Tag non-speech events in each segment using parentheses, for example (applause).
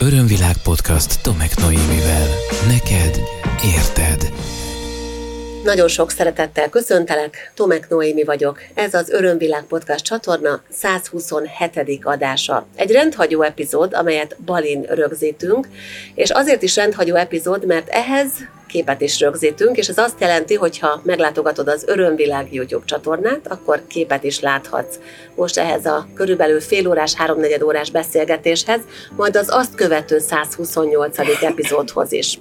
Örömvilág podcast Tomek Noémivel. Neked érted. Nagyon sok szeretettel köszöntelek, Tomek Noémi vagyok. Ez az Örömvilág Podcast csatorna 127. adása. Egy rendhagyó epizód, amelyet Balin rögzítünk, és azért is rendhagyó epizód, mert ehhez képet is rögzítünk, és ez azt jelenti, hogy ha meglátogatod az Örömvilág YouTube csatornát, akkor képet is láthatsz. Most ehhez a körülbelül fél órás, háromnegyed órás beszélgetéshez, majd az azt követő 128. epizódhoz is.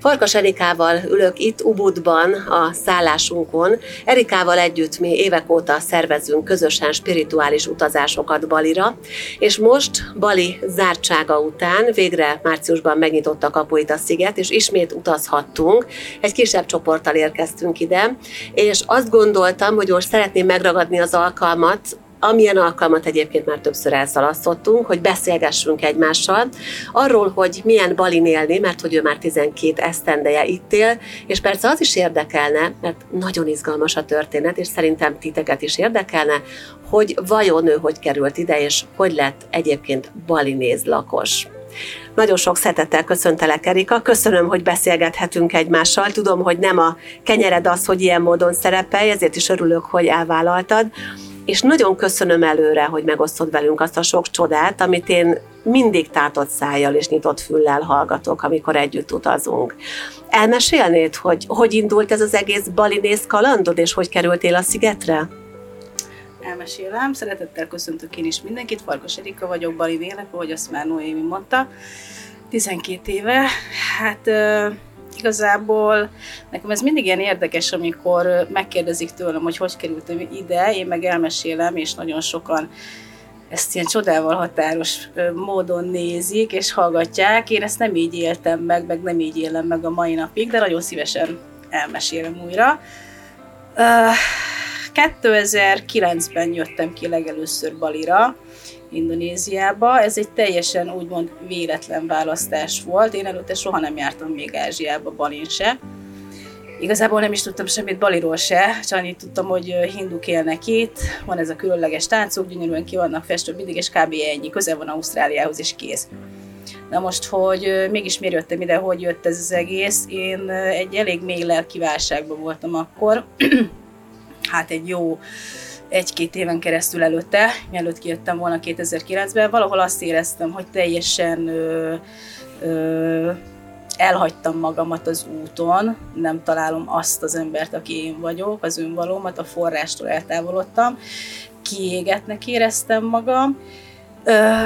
Farkas Erikával ülök itt Ubudban, a szállásunkon. Erikával együtt mi évek óta szervezünk közösen spirituális utazásokat Balira, és most Bali zártsága után végre márciusban megnyitott a kapuit a sziget, és ismét utazhat voltunk, egy kisebb csoporttal érkeztünk ide, és azt gondoltam, hogy most szeretném megragadni az alkalmat, amilyen alkalmat egyébként már többször elszalasztottunk, hogy beszélgessünk egymással arról, hogy milyen Balin élni, mert hogy ő már 12 esztendeje itt él, és persze az is érdekelne, mert nagyon izgalmas a történet, és szerintem titeket is érdekelne, hogy vajon ő hogy került ide, és hogy lett egyébként balinéz lakos. Nagyon sok szeretettel köszöntelek, Erika. Köszönöm, hogy beszélgethetünk egymással. Tudom, hogy nem a kenyered az, hogy ilyen módon szerepelj, ezért is örülök, hogy elvállaltad. És nagyon köszönöm előre, hogy megosztod velünk azt a sok csodát, amit én mindig tátott szájjal és nyitott füllel hallgatok, amikor együtt utazunk. Elmesélnéd, hogy hogy indult ez az egész balinész kalandod, és hogy kerültél a szigetre? Elmesélem. Szeretettel köszöntök én is mindenkit, Farkas Erika vagyok, Bali Vélek, ahogy azt már Noémi mondta. 12 éve, hát igazából nekem ez mindig ilyen érdekes, amikor megkérdezik tőlem, hogy hogy kerültem ide, én meg elmesélem, és nagyon sokan ezt ilyen csodával határos módon nézik és hallgatják. Én ezt nem így éltem meg, meg nem így élem meg a mai napig, de nagyon szívesen elmesélem újra. Uh, 2009-ben jöttem ki legelőször Balira, Indonéziába. Ez egy teljesen úgymond véletlen választás volt. Én előtte soha nem jártam még Ázsiába, Balin se. Igazából nem is tudtam semmit Baliról se, csak annyit tudtam, hogy hinduk élnek itt, van ez a különleges táncok, gyönyörűen ki vannak festve mindig, és kb. ennyi, közel van Ausztráliához, és kész. Na most, hogy mégis miért jöttem ide, hogy jött ez az egész, én egy elég mély lelki válságban voltam akkor, (clears throat) hát egy jó egy-két éven keresztül előtte, mielőtt kijöttem volna 2009-ben, valahol azt éreztem, hogy teljesen ö, ö, elhagytam magamat az úton, nem találom azt az embert, aki én vagyok, az önvalómat, a forrástól eltávolodtam, kiégetnek éreztem magam, ö,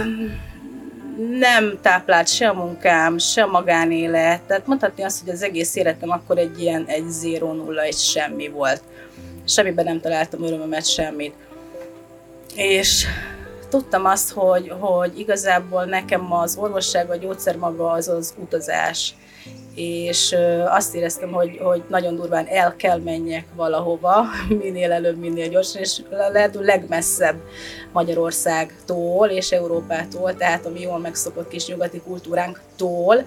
nem táplált se a munkám, se a magánélet, tehát mondhatni azt, hogy az egész életem akkor egy ilyen egy zéro nulla, egy semmi volt semmiben nem találtam örömömet, semmit. És tudtam azt, hogy, hogy igazából nekem az orvosság, a gyógyszer maga az az utazás és azt éreztem, hogy, hogy nagyon durván el kell menjek valahova, (laughs) minél előbb, minél gyorsan, és lehető legmesszebb Magyarországtól és Európától, tehát a mi jól megszokott kis nyugati kultúránktól,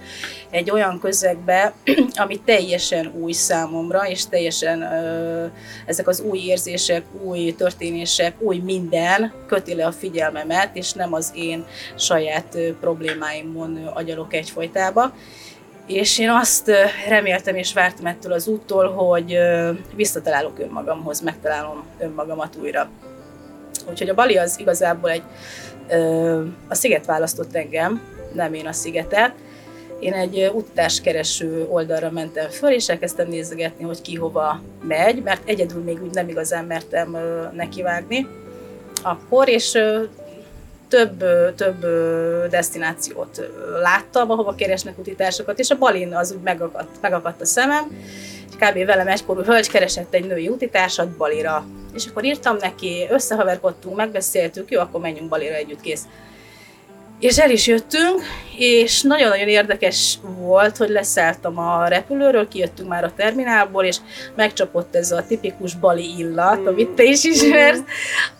egy olyan közegbe, (clears throat) ami teljesen új számomra, és teljesen ezek az új érzések, új történések, új minden köti le a figyelmemet, és nem az én saját problémáimon agyalok egyfolytába és én azt reméltem és vártam ettől az úttól, hogy visszatalálok önmagamhoz, megtalálom önmagamat újra. Úgyhogy a Bali az igazából egy, a sziget választott engem, nem én a szigetet. Én egy utatáskereső oldalra mentem föl, és elkezdtem nézegetni, hogy ki hova megy, mert egyedül még úgy nem igazán mertem nekivágni akkor, és több, több destinációt láttam, ahova keresnek utitársakat, és a Balin az úgy megakadt, megakadt a szemem, és kb. velem egykorú hölgy keresett egy női utitársat Balira. És akkor írtam neki, összehaverkodtunk, megbeszéltük, jó, akkor menjünk Balira együtt, kész. És el is jöttünk, és nagyon-nagyon érdekes volt, hogy leszálltam a repülőről, kijöttünk már a terminálból, és megcsapott ez a tipikus bali illat, mm. amit te is ismersz,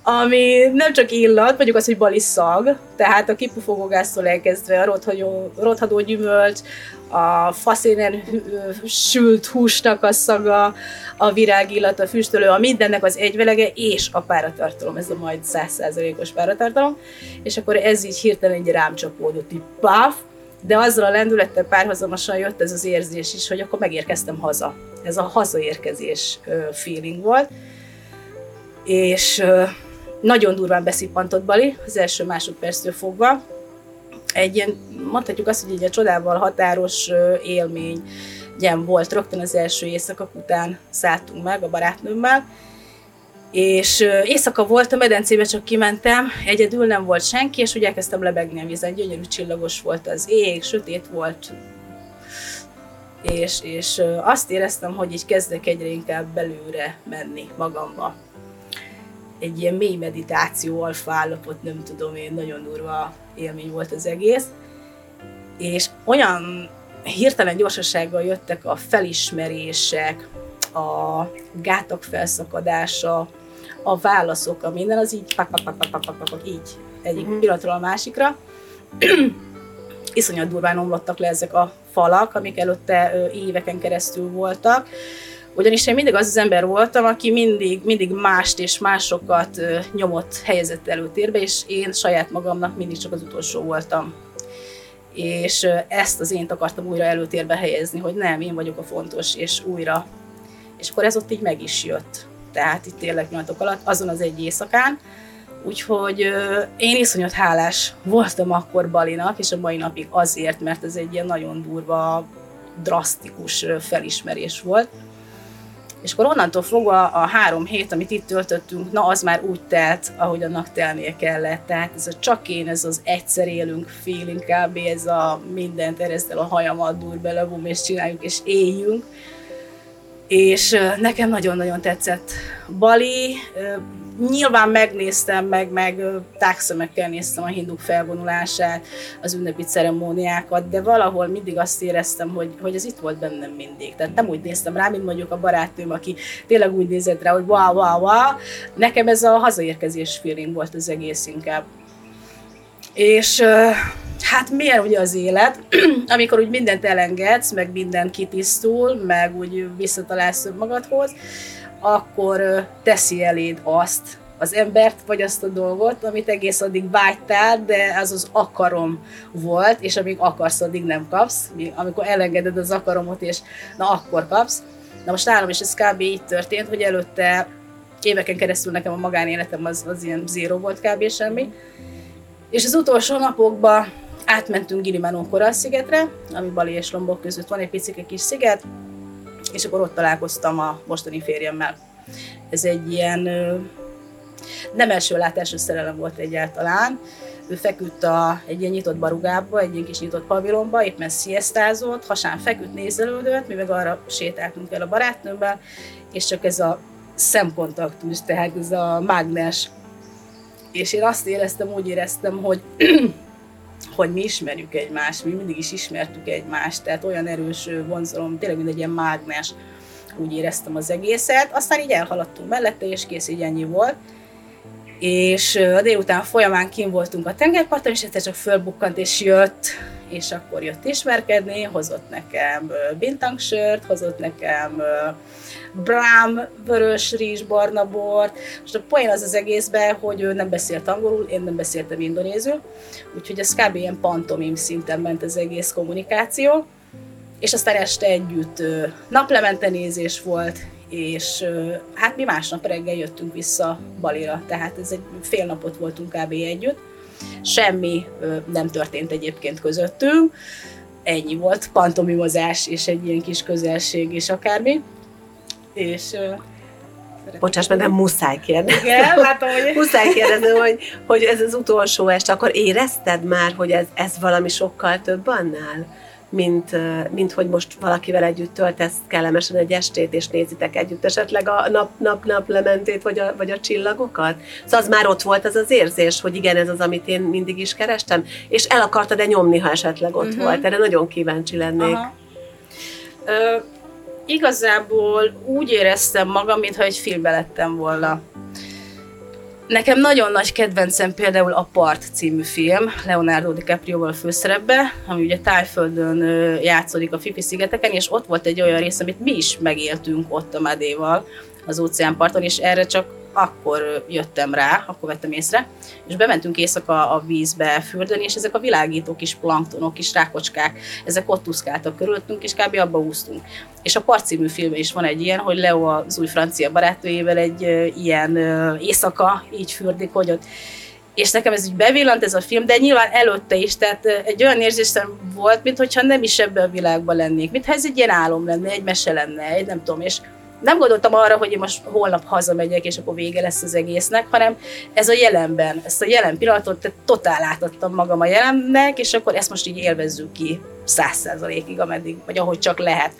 ami nem csak illat, mondjuk az, hogy bali szag, tehát a kipufogógásztól elkezdve a rothadó, rothadó gyümölcs, a faszénen sült húsnak a szaga, a virágillat, a füstölő, a mindennek az egyvelege, és a páratartalom, ez a majd százszázalékos páratartalom, és akkor ez így hirtelen egy rám csapódott, így páf, de azzal a lendülettel párhuzamosan jött ez az érzés is, hogy akkor megérkeztem haza. Ez a hazaérkezés feeling volt. És nagyon durván beszippantott Bali, az első másodperctől fogva. Egy ilyen, mondhatjuk azt, hogy egy csodával határos élmény gyem volt. Rögtön az első éjszakak után szálltunk meg a barátnőmmel, és éjszaka volt a medencébe, csak kimentem, egyedül nem volt senki, és ugye elkezdtem lebegni a vízen, gyönyörű csillagos volt az ég, sötét volt, és, és azt éreztem, hogy így kezdek egyre inkább belőle menni magamba egy ilyen mély meditáció, alfa állapot, nem tudom én, nagyon durva élmény volt az egész. És olyan hirtelen gyorsasággal jöttek a felismerések, a gátok felszakadása, a válaszok, a minden, az így pak, pak, pak, pak, pak, pak, pak így egyik uh-huh. pillanatról a másikra. (clears throat) Iszonyat durván omlottak le ezek a falak, amik előtte éveken keresztül voltak. Ugyanis én mindig az az ember voltam, aki mindig, mindig mást és másokat nyomott, helyezett előtérbe, és én saját magamnak mindig csak az utolsó voltam. És ezt az én akartam újra előtérbe helyezni, hogy nem, én vagyok a fontos, és újra. És akkor ez ott így meg is jött tehát itt tényleg nyoltok alatt, azon az egy éjszakán. Úgyhogy én iszonyat hálás voltam akkor Balinak, és a mai napig azért, mert ez egy ilyen nagyon durva, drasztikus felismerés volt. És akkor onnantól fogva a három hét, amit itt töltöttünk, na az már úgy telt, ahogy annak telnie kellett. Tehát ez a csak én, ez az egyszer élünk feeling kb. ez a mindent eresztel a hajamat, dur bele, bum, és csináljuk, és éljünk és nekem nagyon-nagyon tetszett Bali. Nyilván megnéztem, meg, meg tákszemekkel néztem a hinduk felvonulását, az ünnepi ceremóniákat, de valahol mindig azt éreztem, hogy, hogy ez itt volt bennem mindig. Tehát nem úgy néztem rá, mint mondjuk a barátnőm, aki tényleg úgy nézett rá, hogy wow, wow, wow. Nekem ez a hazaérkezés feeling volt az egész inkább. És hát miért ugye az élet, (clears throat) amikor úgy mindent elengedsz, meg minden kitisztul, meg úgy visszatalálsz magadhoz, akkor teszi eléd azt, az embert, vagy azt a dolgot, amit egész addig vágytál, de az az akarom volt, és amíg akarsz, addig nem kapsz. Amikor elengeded az akaromot, és na akkor kapsz. Na most nálam is ez kb. így történt, hogy előtte éveken keresztül nekem a magánéletem az, az ilyen zéro volt kb. semmi. És az utolsó napokban átmentünk Gilimanó Koral szigetre, ami Bali és Lombok között van egy picike kis sziget, és akkor ott találkoztam a mostani férjemmel. Ez egy ilyen nem első látású szerelem volt egyáltalán. Ő feküdt a, egy ilyen nyitott barugába, egy ilyen kis nyitott pavilonba, éppen sziasztázott, hasán feküdt, nézelődött, mi meg arra sétáltunk el a barátnőmmel, és csak ez a szemkontaktus, tehát ez a mágnes. És én azt éreztem, úgy éreztem, hogy (clears throat) hogy mi ismerjük egymást, mi mindig is ismertük egymást, tehát olyan erős vonzalom, tényleg mint egy ilyen mágnes, úgy éreztem az egészet. Aztán így elhaladtunk mellette, és kész, így ennyi volt. És a délután folyamán kim voltunk a tengerparton, és egyszer csak fölbukkant, és jött, és akkor jött ismerkedni, hozott nekem bintangsört, hozott nekem brám, vörös rizs, barna bort. Most a poén az az egészben, hogy ő nem beszélt angolul, én nem beszéltem indonézül, úgyhogy ez kb. ilyen pantomim szinten ment az egész kommunikáció. És aztán este együtt naplemente nézés volt, és hát mi másnap reggel jöttünk vissza Balira, tehát ez egy fél napot voltunk kb. együtt. Semmi nem történt egyébként közöttünk, ennyi volt, pantomimozás és egy ilyen kis közelség és akármi és Bocsáss meg, nem muszáj kérdezni. Igen, látom, hogy... (laughs) muszáj kérdezni, hogy, hogy ez az utolsó este, akkor érezted már, hogy ez, ez valami sokkal több annál? Mint, mint hogy most valakivel együtt töltesz kellemesen egy estét, és nézitek együtt esetleg a nap, nap, nap lementét, vagy a, vagy a csillagokat? Szóval az már ott volt az az érzés, hogy igen, ez az, amit én mindig is kerestem, és el akartad-e nyomni, ha esetleg ott uh-huh. volt? Erre nagyon kíváncsi lennék. Aha. Ö, igazából úgy éreztem magam, mintha egy filmbe lettem volna. Nekem nagyon nagy kedvencem például a Part című film, Leonardo DiCaprio-val főszerepbe, ami ugye Tájföldön játszódik a Fifi-szigeteken, és ott volt egy olyan rész, amit mi is megéltünk ott a Madéval az óceánparton, és erre csak akkor jöttem rá, akkor vettem észre, és bementünk éjszaka a vízbe fürdeni, és ezek a világító kis planktonok, kis rákocskák, ezek ott úszkáltak körülöttünk, és kb. abba úsztunk. És a Part című filmben is van egy ilyen, hogy Leo az új francia barátnőjével egy ilyen éjszaka így fürdik, hogy ott és nekem ez így bevillant ez a film, de nyilván előtte is, tehát egy olyan érzésem volt, mintha nem is ebben a világban lennék, mintha ez egy ilyen álom lenne, egy mese lenne, egy nem tudom, és nem gondoltam arra, hogy én most holnap hazamegyek, és akkor vége lesz az egésznek, hanem ez a jelenben, ezt a jelen pillanatot, tehát totál átadtam magam a jelennek, és akkor ezt most így élvezzük ki száz százalékig, ameddig, vagy ahogy csak lehet.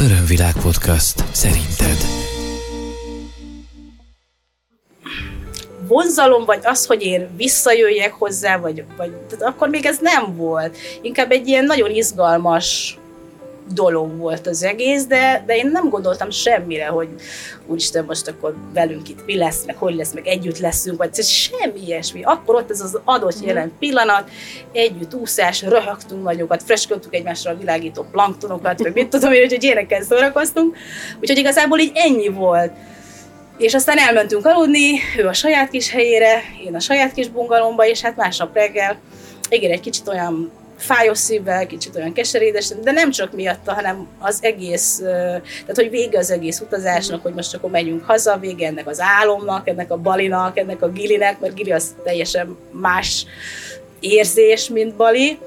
Örömvilág podcast. Szerinted? vonzalom, vagy az, hogy én visszajöjjek hozzá, vagy, vagy tehát akkor még ez nem volt. Inkább egy ilyen nagyon izgalmas dolog volt az egész, de, de én nem gondoltam semmire, hogy úristen, most akkor velünk itt mi lesz, meg hogy lesz, meg együtt leszünk, vagy semmi ilyesmi. Akkor ott ez az adott mhm. jelen pillanat, együtt úszás, röhögtünk nagyokat, fresköltük egymásra a világító planktonokat, vagy mit tudom én, hogy ilyenekkel szórakoztunk. Úgyhogy igazából így ennyi volt. És aztán elmentünk aludni, ő a saját kis helyére, én a saját kis bungalomba, és hát másnap reggel, igen, egy kicsit olyan fájos szívvel, kicsit olyan keserédes, de nem csak miatta, hanem az egész, tehát hogy vége az egész utazásnak, hogy most akkor megyünk haza, vége ennek az álomnak, ennek a balinak, ennek a gilinek, mert gili az teljesen más érzés, mint bali,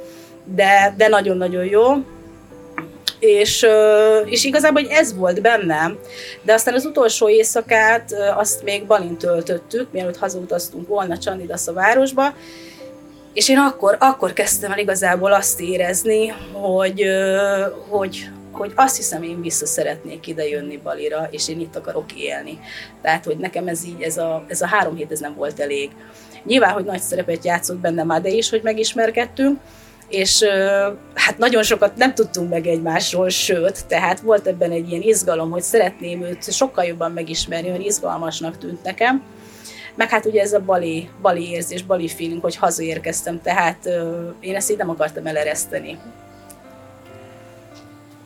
de, de nagyon-nagyon jó. És, és igazából hogy ez volt bennem, de aztán az utolsó éjszakát azt még Balin töltöttük, mielőtt hazautaztunk volna a városba, és én akkor, akkor kezdtem el igazából azt érezni, hogy, hogy, hogy azt hiszem, én vissza szeretnék ide jönni Balira, és én itt akarok élni. Tehát, hogy nekem ez így, ez a, ez a három hét, ez nem volt elég. Nyilván, hogy nagy szerepet játszott benne de is, hogy megismerkedtünk, és hát nagyon sokat nem tudtunk meg egymásról, sőt, tehát volt ebben egy ilyen izgalom, hogy szeretném őt sokkal jobban megismerni, hogy izgalmasnak tűnt nekem. Meg hát ugye ez a bali, bali érzés, bali feeling, hogy hazaérkeztem, tehát én ezt így nem akartam elereszteni.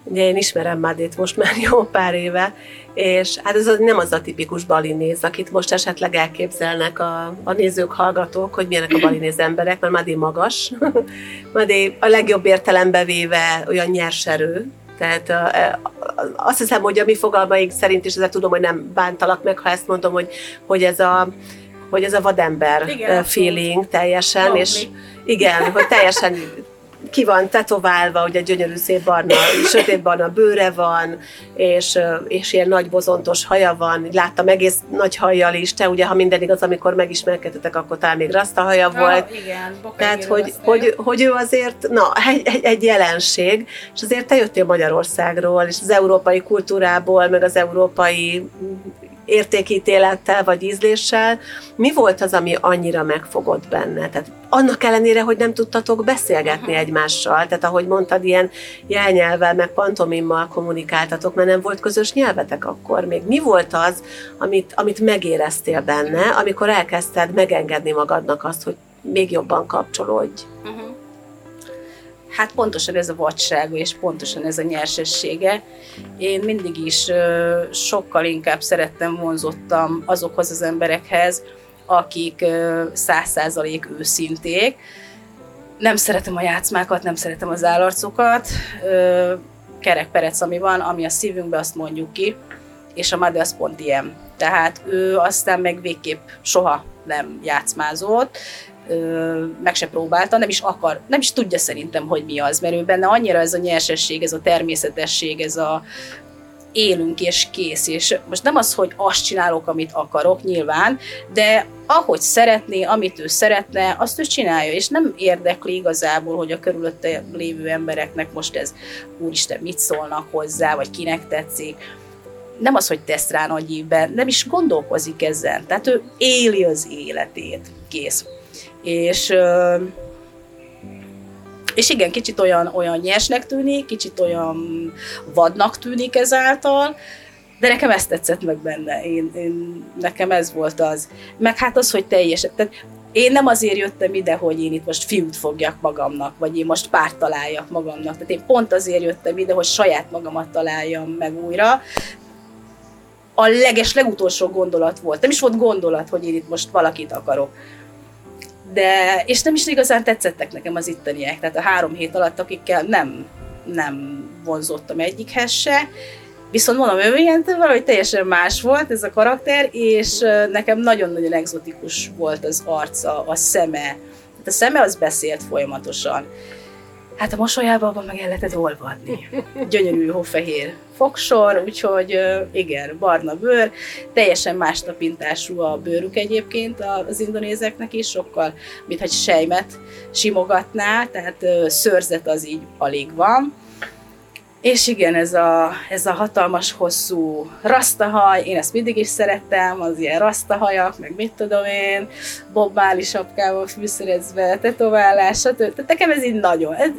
Ugye én ismerem Madét most már jó pár éve, és hát ez nem az a tipikus balinéz, akit most esetleg elképzelnek a, a nézők, hallgatók, hogy milyenek a balinéz emberek, mert Madé magas. (laughs) Madé a legjobb értelembe véve olyan nyerserő, tehát azt hiszem, hogy a mi fogalmaink szerint is, ezzel tudom, hogy nem bántalak meg, ha ezt mondom, hogy, hogy ez a hogy ez a vadember igen, feeling teljesen, és igen, hogy teljesen ki van tetoválva, ugye gyönyörű szép barna, sötét barna bőre van, és, és ilyen nagy bozontos haja van, láttam egész nagy hajjal is, te ugye, ha minden igaz, amikor megismerkedtetek, akkor talán még rasta haja ah, volt. Igen, Tehát, hogy, hogy, hogy, ő azért, na, egy, egy jelenség, és azért te jöttél Magyarországról, és az európai kultúrából, meg az európai értékítélettel vagy ízléssel. Mi volt az, ami annyira megfogott benne? Tehát annak ellenére, hogy nem tudtatok beszélgetni egymással, tehát ahogy mondtad, ilyen jelnyelvvel, meg pantomimmal kommunikáltatok, mert nem volt közös nyelvetek akkor még. Mi volt az, amit, amit megéreztél benne, amikor elkezdted megengedni magadnak azt, hogy még jobban kapcsolódj? Uh-huh. Hát pontosan ez a vadsága, és pontosan ez a nyersessége. Én mindig is sokkal inkább szerettem, vonzottam azokhoz az emberekhez, akik száz százalék őszinték. Nem szeretem a játszmákat, nem szeretem az állarcokat. Kerekperec, ami van, ami a szívünkbe, azt mondjuk ki, és a Made az pont ilyen. Tehát ő aztán meg végképp soha nem játszmázott, meg se próbálta, nem is akar, nem is tudja szerintem, hogy mi az, mert ő benne annyira ez a nyersesség, ez a természetesség, ez a élünk és kész, és most nem az, hogy azt csinálok, amit akarok nyilván, de ahogy szeretné, amit ő szeretne, azt ő csinálja, és nem érdekli igazából, hogy a körülötte lévő embereknek most ez, úristen, mit szólnak hozzá, vagy kinek tetszik. Nem az, hogy tesz rá nagy évben, nem is gondolkozik ezen. Tehát ő éli az életét. Kész. És és igen, kicsit olyan, olyan nyersnek tűnik, kicsit olyan vadnak tűnik ezáltal, de nekem ezt tetszett meg benne, én, én, nekem ez volt az. Meg hát az, hogy teljesen, tehát én nem azért jöttem ide, hogy én itt most fiút fogjak magamnak, vagy én most párt találjak magamnak. Tehát én pont azért jöttem ide, hogy saját magamat találjam meg újra, a leges, legutolsó gondolat volt. Nem is volt gondolat, hogy én itt most valakit akarok. De, és nem is igazán tetszettek nekem az itteniek, tehát a három hét alatt, akikkel nem, nem vonzottam egyikhez se, Viszont mondom, ő ilyen valahogy teljesen más volt ez a karakter, és nekem nagyon-nagyon egzotikus volt az arca, a szeme. Hát a szeme az beszélt folyamatosan. Hát a mosolyában meg el lehetett olvadni. Gyönyörű hófehér fogsor, úgyhogy igen, barna bőr, teljesen más tapintású a bőrük egyébként az indonézeknek is, sokkal, mint hogy sejmet simogatná, tehát szőrzet az így alig van és igen, ez a, ez a hatalmas, hosszú rasztahaj, én ezt mindig is szerettem, az ilyen rasztahajak, meg mit tudom én, Bob Marley sapkával fűszerezve, tetoválás, stb. Tehát nekem ez így nagyon, ez,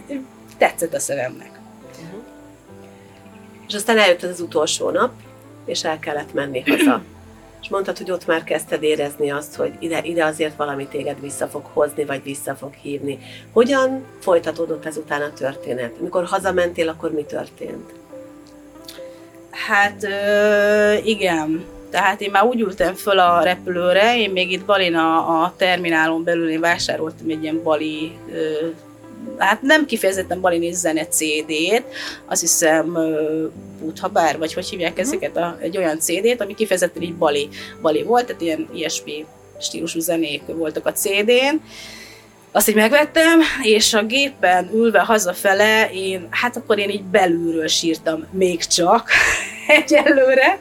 tetszett a szememnek. Uh-huh. És aztán eljött az utolsó nap, és el kellett menni haza és mondtad, hogy ott már kezdted érezni azt, hogy ide, ide azért valami téged vissza fog hozni, vagy vissza fog hívni. Hogyan folytatódott ezután a történet? Amikor hazamentél, akkor mi történt? Hát ö, igen, tehát én már úgy ültem föl a repülőre, én még itt Balin a, a terminálon belül én vásároltam egy ilyen bali ö, hát nem kifejezetten Balini zene CD-t, azt hiszem Butha bár, vagy hogy hívják mhm. ezeket, a, egy olyan CD-t, ami kifejezetten így Bali, Bali volt, tehát ilyen ilyesmi stílusú zenék voltak a CD-n, azt így megvettem, és a gépen ülve hazafele, én, hát akkor én így belülről sírtam még csak (laughs) egyelőre.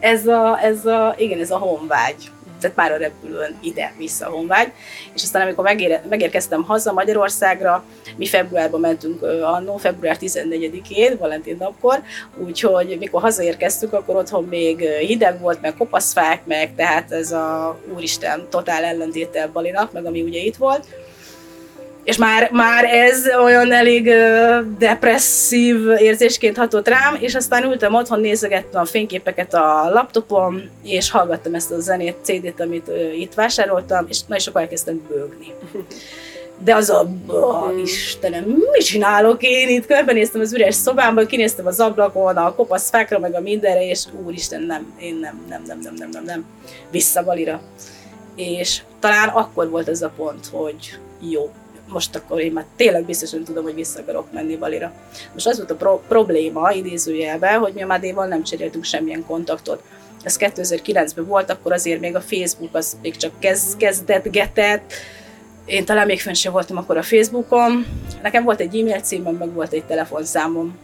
Ez a, ez a, igen, ez a honvágy tehát már a repülőn ide-vissza honvágy. És aztán amikor megére, megérkeztem haza Magyarországra, mi februárban mentünk annó, február 14-én, Valentin napkor, úgyhogy mikor hazaérkeztünk, akkor otthon még hideg volt, meg kopaszfák, meg tehát ez a úristen totál ellentétel Balinak, meg ami ugye itt volt és már, már ez olyan elég uh, depresszív érzésként hatott rám, és aztán ültem otthon, nézegettem a fényképeket a laptopon, és hallgattam ezt a zenét, CD-t, amit uh, itt vásároltam, és nagyon sokkal elkezdtem bőgni. De az a, oh, Istenem, mit csinálok én itt? Körbenéztem az üres szobámban, kinéztem az ablakon, a kopasz fákra, meg a mindenre, és úristen, nem, én nem, nem, nem, nem, nem, nem, nem, vissza Balira. És talán akkor volt ez a pont, hogy jó, most akkor én már tényleg biztosan tudom, hogy vissza akarok menni Balira. Most az volt a pro- probléma idézőjelben, hogy mi a Madéval nem cseréltünk semmilyen kontaktot. Ez 2009-ben volt, akkor azért még a Facebook az még csak kezd, kezdetgetett, én talán még fenn sem voltam akkor a Facebookon. Nekem volt egy e-mail címem, meg volt egy telefonszámom,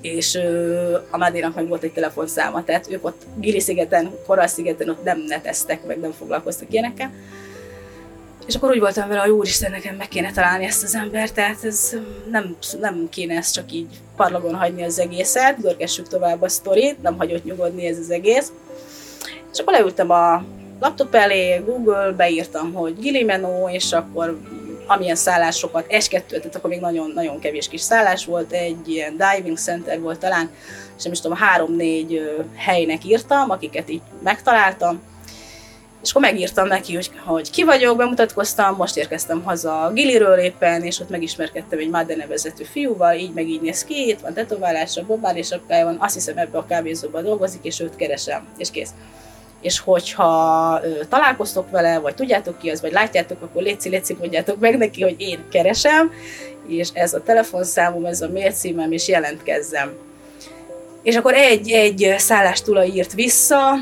és ö, a Madénak meg volt egy telefonszáma, tehát ők ott Gili szigeten, Koral szigeten ott nem neteztek, meg nem foglalkoztak ilyenekkel. És akkor úgy voltam vele, hogy úristen, nekem meg kéne találni ezt az embert, tehát ez nem, nem kéne ezt csak így parlagon hagyni az egészet, görgessük tovább a sztorit, nem hagyott nyugodni ez az egész. És akkor leültem a laptop elé, Google, beírtam, hogy Gilimeno, és akkor amilyen szállásokat, egy-kettő, tehát akkor még nagyon, nagyon kevés kis szállás volt, egy ilyen diving center volt talán, és nem is tudom, három-négy helynek írtam, akiket így megtaláltam, és akkor megírtam neki, hogy, hogy ki vagyok, bemutatkoztam, most érkeztem haza a Giliről éppen, és ott megismerkedtem egy Made nevezető fiúval, így meg így néz ki, itt van tetoválása, bobál és van, azt hiszem ebbe a kávézóban dolgozik, és őt keresem, és kész. És hogyha ö, találkoztok vele, vagy tudjátok ki az, vagy látjátok, akkor létszi, létszi, mondjátok meg neki, hogy én keresem, és ez a telefonszámom, ez a mail címem, és jelentkezzem. És akkor egy, egy szállástula írt vissza,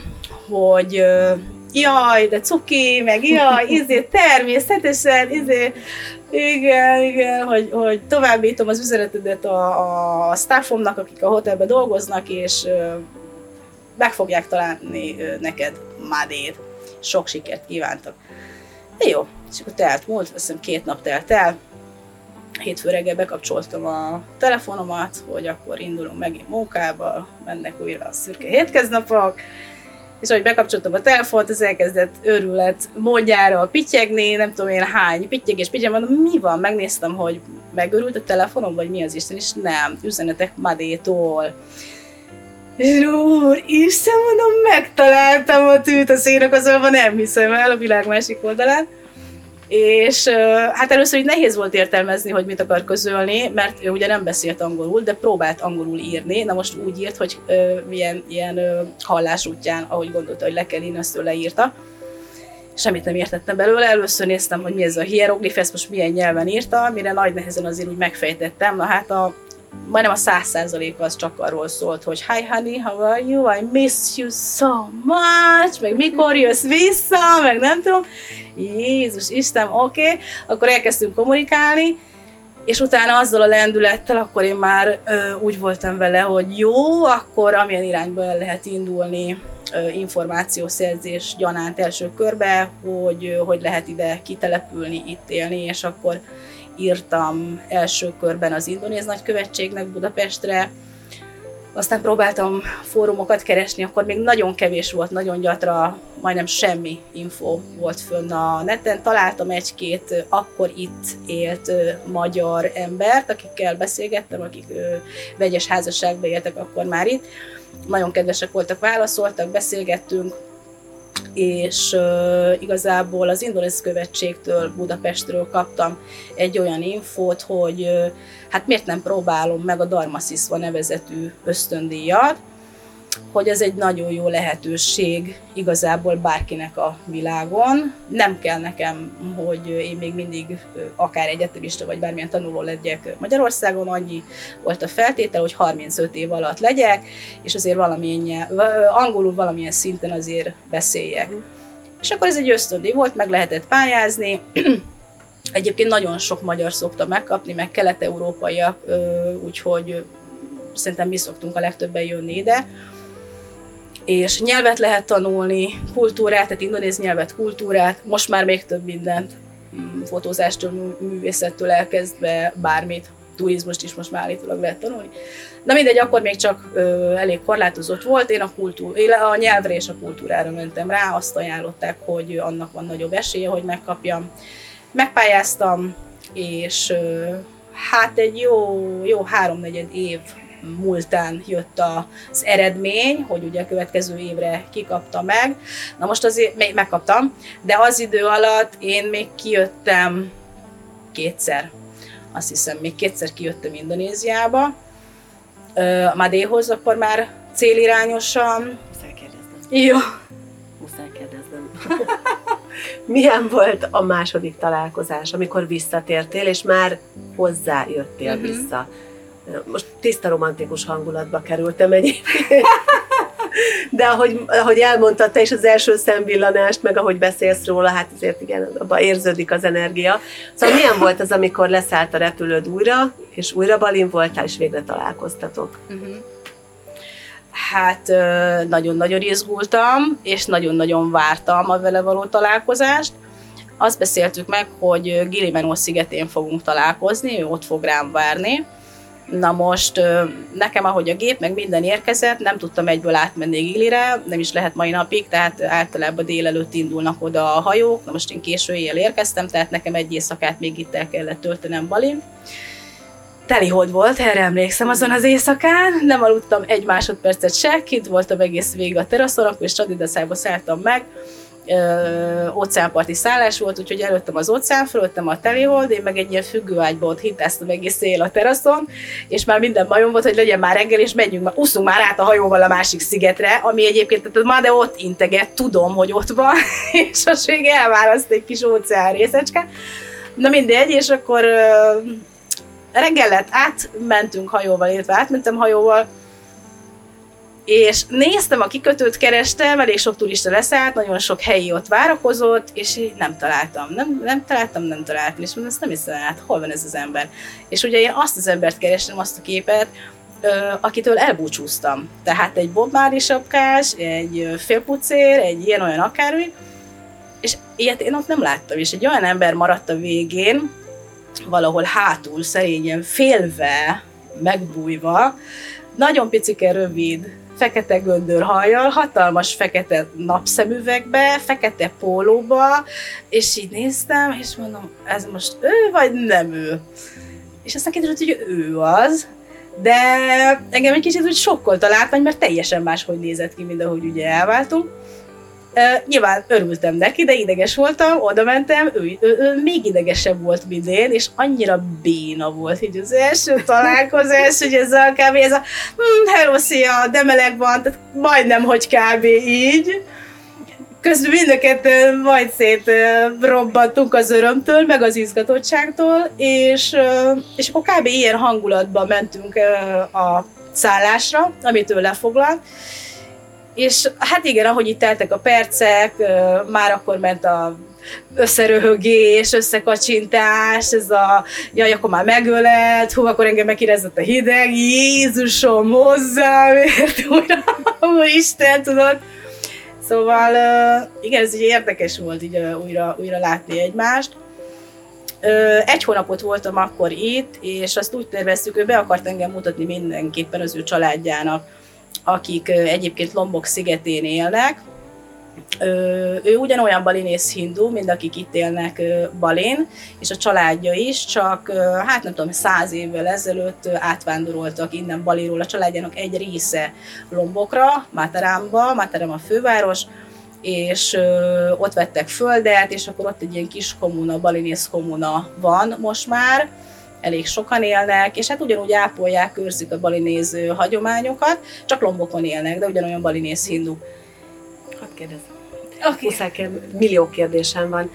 hogy jaj, de cuki, meg jaj, izé, természetesen, izé, igen, igen, hogy, hogy továbbítom az üzenetedet a, a staffomnak, akik a hotelben dolgoznak, és meg fogják találni neked Madét. Sok sikert kívántak. De jó, és akkor telt múlt, azt hiszem két nap telt el, hétfő reggel bekapcsoltam a telefonomat, hogy akkor indulunk megint munkába, mennek újra a szürke hétköznapok, és ahogy bekapcsoltam a telefont, az elkezdett őrület módjára pityegni, nem tudom én hány, pittyeg és pittyeg, mondom, mi van? Megnéztem, hogy megörült a telefonom, vagy mi az Isten, és nem, üzenetek Madétól. És úr, Isten, mondom, megtaláltam a tűt a szénakazolban, nem hiszem el a világ másik oldalán. És hát először így nehéz volt értelmezni, hogy mit akar közölni, mert ő ugye nem beszélt angolul, de próbált angolul írni. Na most úgy írt, hogy ö, milyen ilyen ö, hallás útján, ahogy gondolta, hogy le kell írni, azt ő leírta. Semmit nem értettem belőle, először néztem, hogy mi ez a hieroglif, ezt most milyen nyelven írta, mire nagy nehezen azért úgy megfejtettem. Na hát a majdnem a száz százalék az csak arról szólt, hogy hi honey, how are you, I miss you so much, meg mikor jössz vissza, meg nem tudom. Jézus Isten, oké, okay. akkor elkezdtünk kommunikálni, és utána azzal a lendülettel, akkor én már ö, úgy voltam vele, hogy jó, akkor amilyen irányba el lehet indulni, ö, információszerzés gyanánt első körbe, hogy, ö, hogy lehet ide kitelepülni, itt élni, és akkor írtam első körben az indonéz nagykövetségnek Budapestre, aztán próbáltam fórumokat keresni, akkor még nagyon kevés volt, nagyon gyatra, majdnem semmi info volt fönn a neten. Találtam egy-két akkor itt élt magyar embert, akikkel beszélgettem, akik vegyes házasságban éltek akkor már itt. Nagyon kedvesek voltak, válaszoltak, beszélgettünk, és uh, igazából az indonéz követségtől, Budapestről kaptam egy olyan infót, hogy uh, hát miért nem próbálom meg a Darmasziszva nevezetű ösztöndíjat, hogy ez egy nagyon jó lehetőség igazából bárkinek a világon. Nem kell nekem, hogy én még mindig akár egyetemista vagy bármilyen tanuló legyek Magyarországon, annyi volt a feltétel, hogy 35 év alatt legyek, és azért valamilyen angolul valamilyen szinten azért beszéljek. És akkor ez egy ösztöndi volt, meg lehetett pályázni, (clears throat) Egyébként nagyon sok magyar szokta megkapni, meg kelet-európaiak, úgyhogy szerintem mi szoktunk a legtöbben jönni ide és nyelvet lehet tanulni, kultúrát, tehát indonéz nyelvet, kultúrát, most már még több mindent, mm, fotózástól, művészettől elkezdve bármit, turizmust is most már állítólag lehet tanulni. De mindegy, akkor még csak ö, elég korlátozott volt, én a, kultúr, én a nyelvre és a kultúrára mentem rá, azt ajánlották, hogy annak van nagyobb esélye, hogy megkapjam. Megpályáztam, és ö, hát egy jó, jó háromnegyed év múltán jött az eredmény, hogy ugye a következő évre kikapta meg. Na most azért megkaptam, de az idő alatt én még kijöttem kétszer. Azt hiszem, még kétszer kijöttem Indonéziába. Madéhoz akkor már célirányosan. Muszáj kérdeznem. Jó. Muszáj kérdeznem. (laughs) Milyen volt a második találkozás, amikor visszatértél, és már hozzájöttél uh-huh. vissza? Most tiszta romantikus hangulatba kerültem egyébként. De ahogy, ahogy elmondtad te is az első szemvillanást, meg ahogy beszélsz róla, hát azért igen, abban érződik az energia. Szóval milyen volt az, amikor leszállt a repülőd újra, és újra Balin voltál, és végre találkoztatok? Uh-huh. Hát nagyon-nagyon izgultam, és nagyon-nagyon vártam a vele való találkozást. Azt beszéltük meg, hogy Gilimenó szigetén fogunk találkozni, ő ott fog rám várni, Na most nekem, ahogy a gép, meg minden érkezett, nem tudtam egyből átmenni Gilire, nem is lehet mai napig, tehát általában délelőtt indulnak oda a hajók, na most én késő éjjel érkeztem, tehát nekem egy éjszakát még itt el kellett töltenem Balin. Teli hold volt, erre emlékszem azon az éjszakán, nem aludtam egy másodpercet se, kint voltam egész végig a teraszon, akkor is Csadidaszába szálltam meg, ö, óceánparti szállás volt, úgyhogy előttem az óceán, fölöttem a telihold, én meg egy ilyen függőágyba ott hitáztam egész él a teraszon, és már minden bajom volt, hogy legyen már reggel, és menjünk, már, úszunk már át a hajóval a másik szigetre, ami egyébként, tehát már de ott integet, tudom, hogy ott van, (laughs) és az még elválaszt egy kis óceán részecske. Na mindegy, és akkor ö, reggel lett, átmentünk hajóval, illetve átmentem hajóval, és néztem a kikötőt, kerestem, elég sok turista leszállt, nagyon sok helyi ott várakozott, és nem találtam, nem, nem találtam, nem találtam, és mondom, ezt nem hiszem hát hol van ez az ember. És ugye én azt az embert kerestem, azt a képet, akitől elbúcsúztam. Tehát egy Bob sapkás, egy félpucér, egy ilyen-olyan akármi, és ilyet én ott nem láttam, és egy olyan ember maradt a végén, valahol hátul, szerényen, félve, megbújva, nagyon picike, rövid, fekete göndörhajjal, hatalmas fekete napszemüvegbe, fekete pólóba, és így néztem, és mondom, ez most ő, vagy nem ő? És aztán kiderült, hogy ő az, de engem egy kicsit úgy sokkolta látvány, mert teljesen máshogy nézett ki, mint ahogy ugye elváltunk. Uh, nyilván örültem neki, de ideges voltam, oda mentem, ő, ő, ő még idegesebb volt, mint én, és annyira béna volt így az első (laughs) találkozás, hogy ez a kb. ez a hm, hello, szia, de meleg van, tehát majdnem, hogy kb. így. Közben mind a kettő majd szét robbantunk az örömtől, meg az izgatottságtól, és, és akkor kb. ilyen hangulatban mentünk a szállásra, amit ő lefoglalt, és hát igen, ahogy itt teltek a percek, már akkor ment a összeröhögés, összekacsintás, ez a, jaj, akkor már megölelt, hú, akkor engem megkérdezett a hideg, Jézusom, hozzám, ért (laughs) Isten, tudod. Szóval igen, ez így érdekes volt így újra, újra látni egymást. Egy hónapot voltam akkor itt, és azt úgy terveztük, ő be akart engem mutatni mindenképpen az ő családjának, akik egyébként Lombok szigetén élnek. Ő ugyanolyan balinész hindu, mint akik itt élnek Balin, és a családja is, csak hát nem tudom, száz évvel ezelőtt átvándoroltak innen Baliról a családjának egy része Lombokra, Mátarámba, Mátarám a főváros, és ott vettek földet, és akkor ott egy ilyen kis komuna, balinész komuna van most már, elég sokan élnek, és hát ugyanúgy ápolják, őrzik a balinéz hagyományokat, csak lombokon élnek, de ugyanolyan balinéz hindu. Hadd kérdezem. Okay. millió kérdésem van.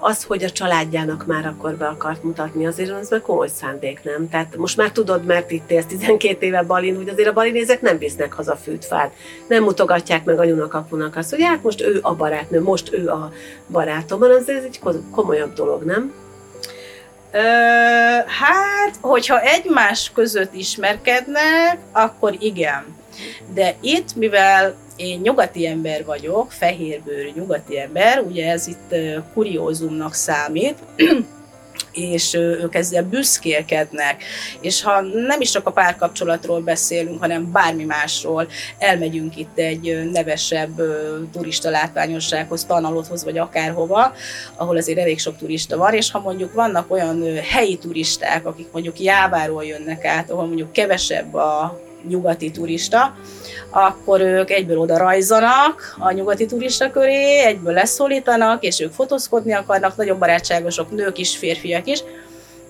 Az, hogy a családjának már akkor be akart mutatni, azért az meg komoly szándék, nem? Tehát most már tudod, mert itt élsz 12 éve Balin, hogy azért a balinézek nem visznek haza fűtfát. Nem mutogatják meg anyunak, apunak azt, hogy hát most ő a barátnő, most ő a barátom, hanem ez egy komolyabb dolog, nem? Hát, hogyha egymás között ismerkednek, akkor igen. De itt, mivel én nyugati ember vagyok, fehérbőrű nyugati ember, ugye ez itt kuriózumnak számít, és ők ezzel büszkélkednek. És ha nem is csak a párkapcsolatról beszélünk, hanem bármi másról, elmegyünk itt egy nevesebb turista látványossághoz, tanalothoz, vagy akárhova, ahol azért elég sok turista van, és ha mondjuk vannak olyan helyi turisták, akik mondjuk Jáváról jönnek át, ahol mondjuk kevesebb a nyugati turista, akkor ők egyből oda rajzanak a nyugati turista köré, egyből leszólítanak, és ők fotózkodni akarnak, nagyon barátságosok, nők is, férfiak is,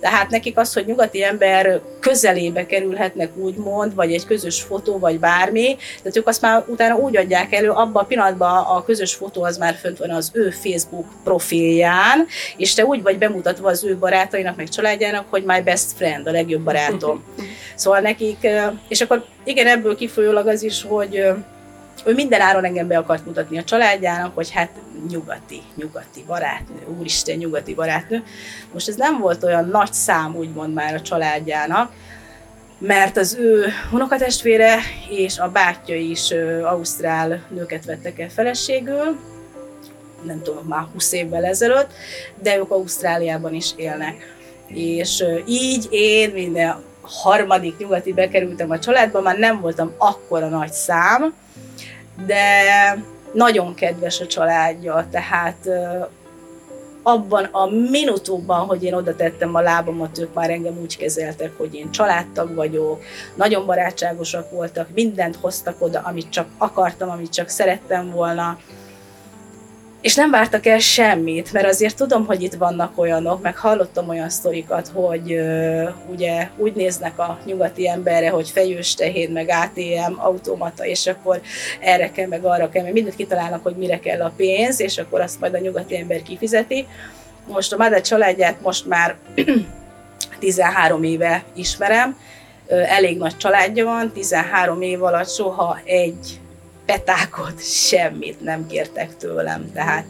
tehát nekik az, hogy nyugati ember közelébe kerülhetnek úgymond, vagy egy közös fotó, vagy bármi, tehát ők azt már utána úgy adják elő, abban a pillanatban a közös fotó az már fönt van az ő Facebook profilján, és te úgy vagy bemutatva az ő barátainak, meg családjának, hogy my best friend, a legjobb barátom. (laughs) Szóval nekik, és akkor igen, ebből kifolyólag az is, hogy ő minden áron engem be akart mutatni a családjának, hogy hát nyugati, nyugati barátnő, úristen, nyugati barátnő. Most ez nem volt olyan nagy szám, úgymond már a családjának, mert az ő unokatestvére és a bátyja is ausztrál nőket vettek el feleségül, nem tudom, már 20 évvel ezelőtt, de ők Ausztráliában is élnek. És így én minden harmadik nyugati bekerültem a családba, már nem voltam akkora nagy szám, de nagyon kedves a családja, tehát abban a minutumban, hogy én oda tettem a lábamat, ők már engem úgy kezeltek, hogy én családtag vagyok, nagyon barátságosak voltak, mindent hoztak oda, amit csak akartam, amit csak szerettem volna, és nem vártak el semmit, mert azért tudom, hogy itt vannak olyanok, meg hallottam olyan sztorikat, hogy uh, ugye úgy néznek a nyugati emberre, hogy fejős tehén, meg ATM, automata, és akkor erre kell, meg arra kell, mert mindent kitalálnak, hogy mire kell a pénz, és akkor azt majd a nyugati ember kifizeti. Most a Mada családját most már (clears throat) 13 éve ismerem, elég nagy családja van, 13 év alatt soha egy petákot, semmit nem kértek tőlem, tehát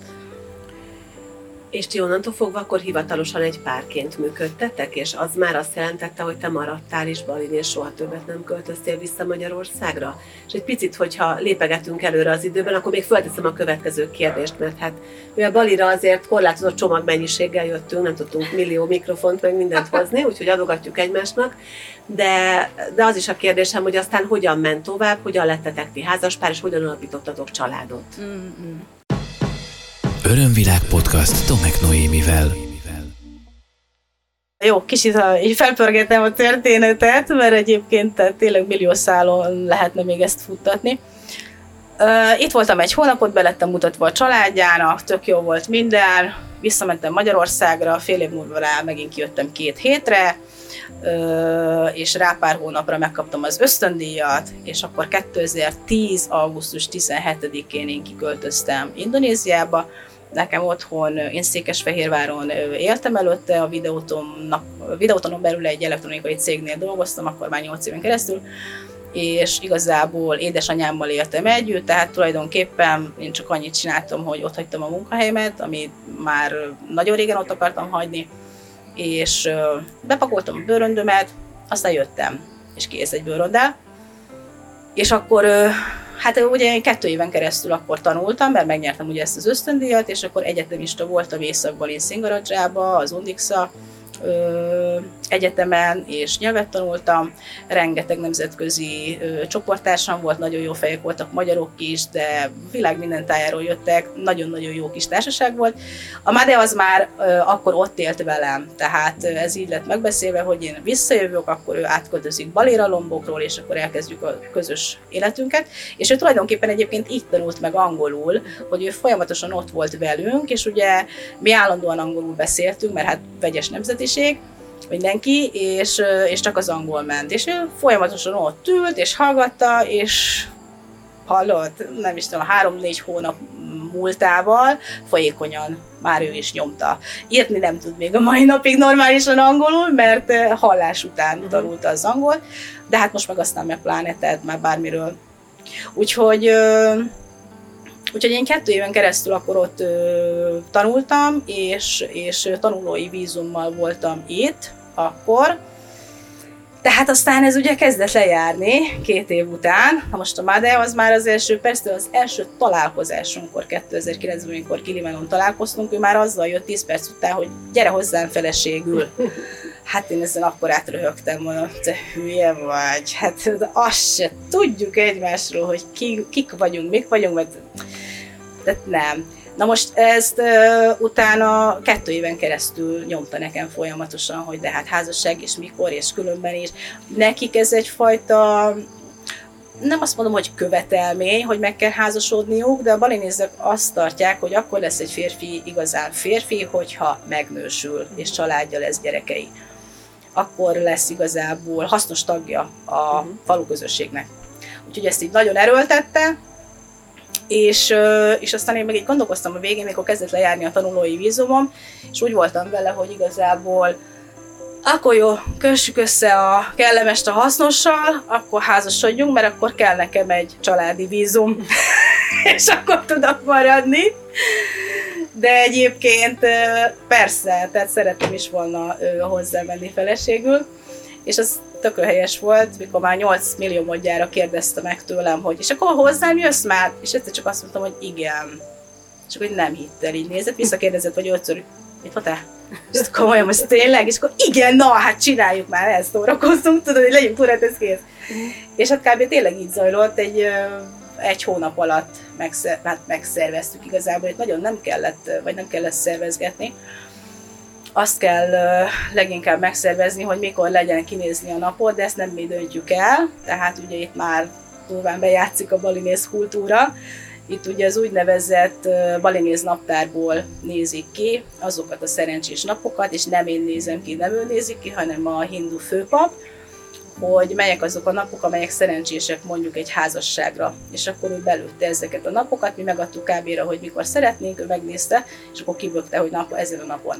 és ti onnantól fogva akkor hivatalosan egy párként működtetek, és az már azt jelentette, hogy te maradtál is Balin, és soha többet nem költöztél vissza Magyarországra? És egy picit, hogyha lépegetünk előre az időben, akkor még felteszem a következő kérdést, mert hát mivel Balira azért korlátozott csomagmennyiséggel jöttünk, nem tudtunk millió mikrofont meg mindent hozni, (laughs) úgyhogy adogatjuk egymásnak, de, de az is a kérdésem, hogy aztán hogyan ment tovább, hogyan lettetek ti házaspár, és hogyan alapítottatok családot. Mm-mm. Örömvilág podcast Tomek Noémivel. Jó, kicsit így felpörgetem a történetet, mert egyébként tehát tényleg millió szálon lehetne még ezt futtatni. Itt voltam egy hónapot, belettem mutatva a családjának, tök jó volt minden, visszamentem Magyarországra, fél év múlva rá megint kijöttem két hétre, és rá pár hónapra megkaptam az ösztöndíjat, és akkor 2010. augusztus 17-én én kiköltöztem Indonéziába, nekem otthon, én Székesfehérváron éltem előtte, a videótonon belül egy elektronikai cégnél dolgoztam, akkor már 8 éven keresztül, és igazából édesanyámmal éltem együtt, tehát tulajdonképpen én csak annyit csináltam, hogy ott hagytam a munkahelyemet, amit már nagyon régen ott akartam hagyni, és bepakoltam a bőröndömet, aztán jöttem, és kész egy bőröndel. És akkor, hát ugye én kettő éven keresztül akkor tanultam, mert megnyertem ugye ezt az ösztöndíjat, és akkor egyetemista voltam északban, én Szingaradzsába, az Undixa egyetemen, és nyelvet tanultam, rengeteg nemzetközi csoporttársam volt, nagyon jó fejek voltak magyarok is, de világ minden tájáról jöttek, nagyon-nagyon jó kis társaság volt. A Made az már akkor ott élt velem, tehát ez így lett megbeszélve, hogy én visszajövök, akkor ő átköltözik Baléra lombokról, és akkor elkezdjük a közös életünket, és ő tulajdonképpen egyébként itt tanult meg angolul, hogy ő folyamatosan ott volt velünk, és ugye mi állandóan angolul beszéltünk, mert hát vegyes nemzetiség, mindenki, és, és csak az angol ment. És ő folyamatosan ott ült, és hallgatta, és hallott, nem is tudom, három-négy hónap múltával folyékonyan már ő is nyomta. Írni nem tud még a mai napig normálisan angolul, mert hallás után uh-huh. tanulta az angol, de hát most meg aztán meg pláne, tehát már bármiről. Úgyhogy Úgyhogy én kettő éven keresztül akkor ott ö, tanultam, és, és tanulói vízummal voltam itt akkor. Tehát aztán ez ugye kezdett lejárni két év után. Na most a MADE az már az első, persze az első találkozásunkkor, 2009-ben, amikor Kilimenon találkoztunk, ő már azzal jött 10 perc után, hogy gyere hozzám feleségül. (laughs) Hát én ezen akkor átröhögtem, mondom, te hülye vagy, hát azt se tudjuk egymásról, hogy ki, kik vagyunk, mik vagyunk, mert tehát nem. Na most ezt uh, utána kettő éven keresztül nyomta nekem folyamatosan, hogy de hát házasság és mikor, és különben is. Nekik ez egyfajta nem azt mondom, hogy követelmény, hogy meg kell házasodniuk, de a balinézek azt tartják, hogy akkor lesz egy férfi igazán férfi, hogyha megnősül, és családja lesz gyerekei. Akkor lesz igazából hasznos tagja a uh-huh. falu közösségnek. Úgyhogy ezt így nagyon erőltette, és, és aztán én meg így gondolkoztam a végén, mikor kezdett lejárni a tanulói vízumom, és úgy voltam vele, hogy igazából akkor jó, kössük össze a kellemest a hasznossal, akkor házasodjunk, mert akkor kell nekem egy családi vízum, (laughs) és akkor tudok maradni. De egyébként persze, tehát szeretem is volna hozzá menni feleségül, és az tök helyes volt, mikor már 8 millió módjára kérdezte meg tőlem, hogy és akkor hozzám jössz már? És egyszer csak azt mondtam, hogy igen. És akkor nem hitt el, így nézett, visszakérdezett, hogy ötször, mit te? És komolyan, most tényleg? És akkor igen, na, hát csináljuk már, ezt szórakoztunk, tudod, hogy legyünk tudat, ez kész. Mm. És hát kb. tényleg így zajlott, egy, egy hónap alatt megszer, hát megszerveztük igazából, hogy nagyon nem kellett, vagy nem kellett szervezgetni azt kell leginkább megszervezni, hogy mikor legyen kinézni a napot, de ezt nem mi döntjük el, tehát ugye itt már durván bejátszik a balinész kultúra, itt ugye az úgynevezett balinéz naptárból nézik ki azokat a szerencsés napokat, és nem én nézem ki, nem ő nézik ki, hanem a hindu főpap, hogy melyek azok a napok, amelyek szerencsések mondjuk egy házasságra. És akkor ő belőtte ezeket a napokat, mi megadtuk kb hogy mikor szeretnénk, ő megnézte, és akkor kibökte, hogy nap, ezen a napon.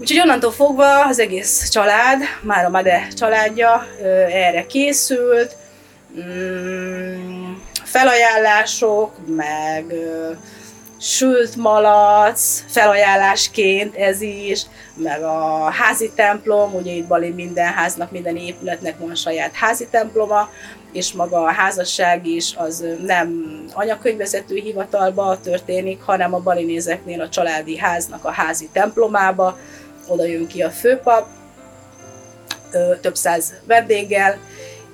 Úgyhogy onnantól fogva az egész család, már a Made családja erre készült, mm, felajánlások, meg sült malac, felajánlásként ez is, meg a házi templom, ugye itt Bali minden háznak, minden épületnek van saját házi temploma, és maga a házasság is az nem anyakönyvezető hivatalba történik, hanem a balinézeknél a családi háznak a házi templomába, oda jön ki a főpap, több száz vendéggel,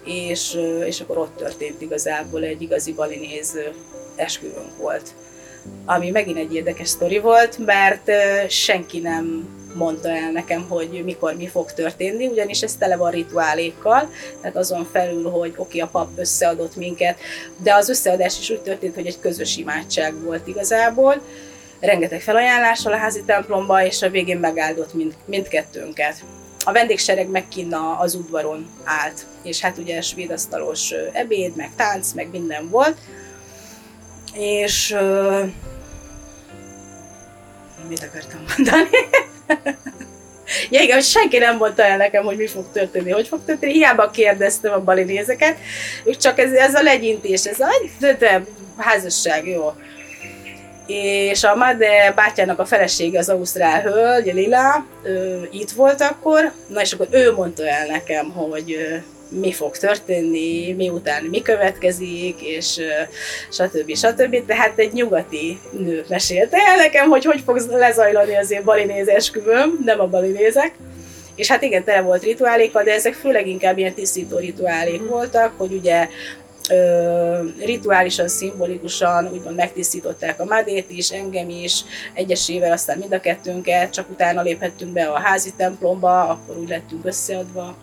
és, és akkor ott történt igazából egy igazi balinéz esküvőnk volt. ami megint egy érdekes sztori volt, mert senki nem mondta el nekem, hogy mikor mi fog történni, ugyanis ez tele van rituálékkal, tehát azon felül, hogy oké, a pap összeadott minket, de az összeadás is úgy történt, hogy egy közös imádság volt igazából, rengeteg felajánlással a házi templomba, és a végén megáldott mind, mindkettőnket. A vendégsereg meg kina az udvaron állt, és hát ugye svédasztalos ebéd, meg tánc, meg minden volt, és uh, mit akartam mondani? (laughs) ja igen, senki nem mondta el nekem, hogy mi fog történni, hogy fog történni. Hiába kérdeztem a balinézeket, és csak ez, ez a legyintés, ez a de, házasság, jó. És a Made bátyának a felesége, az Ausztrál hölgy, Lila, ő, itt volt akkor, na és akkor ő mondta el nekem, hogy mi fog történni, miután mi következik, és stb. stb. Tehát egy nyugati nő mesélte el nekem, hogy hogy fog lezajlani az én balinéz esküvőm, nem a balinézek. És hát igen, tele volt rituálékkal, de ezek főleg inkább ilyen tisztító rituálék voltak, hogy ugye ö, rituálisan, szimbolikusan úgymond megtisztították a madét is, engem is, egyesével, aztán mind a kettőnket, csak utána léphettünk be a házi templomba, akkor úgy lettünk összeadva.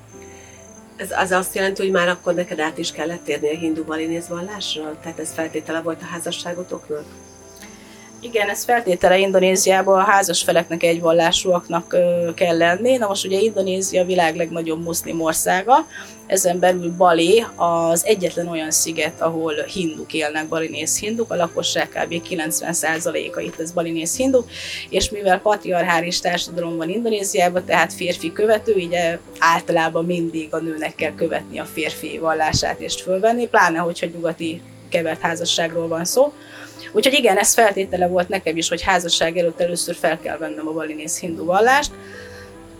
Ez az azt jelenti, hogy már akkor neked át is kellett térni a hindu balinéz vallásra? Tehát ez feltétele volt a házasságotoknak? Igen, ez feltétele Indonéziában a házas feleknek egyvallásúaknak kell lenni. Na most ugye Indonézia a világ legnagyobb muszlim országa, ezen belül Bali az egyetlen olyan sziget, ahol hinduk élnek, balinész hinduk, a lakosság kb. 90%-a itt ez balinész hindu, és mivel patriarchális társadalom van Indonéziában, tehát férfi követő, így általában mindig a nőnek kell követni a férfi vallását és fölvenni, pláne hogyha nyugati kevert házasságról van szó. Úgyhogy igen, ez feltétele volt nekem is, hogy házasság előtt először fel kell vennem a balinész hindu vallást.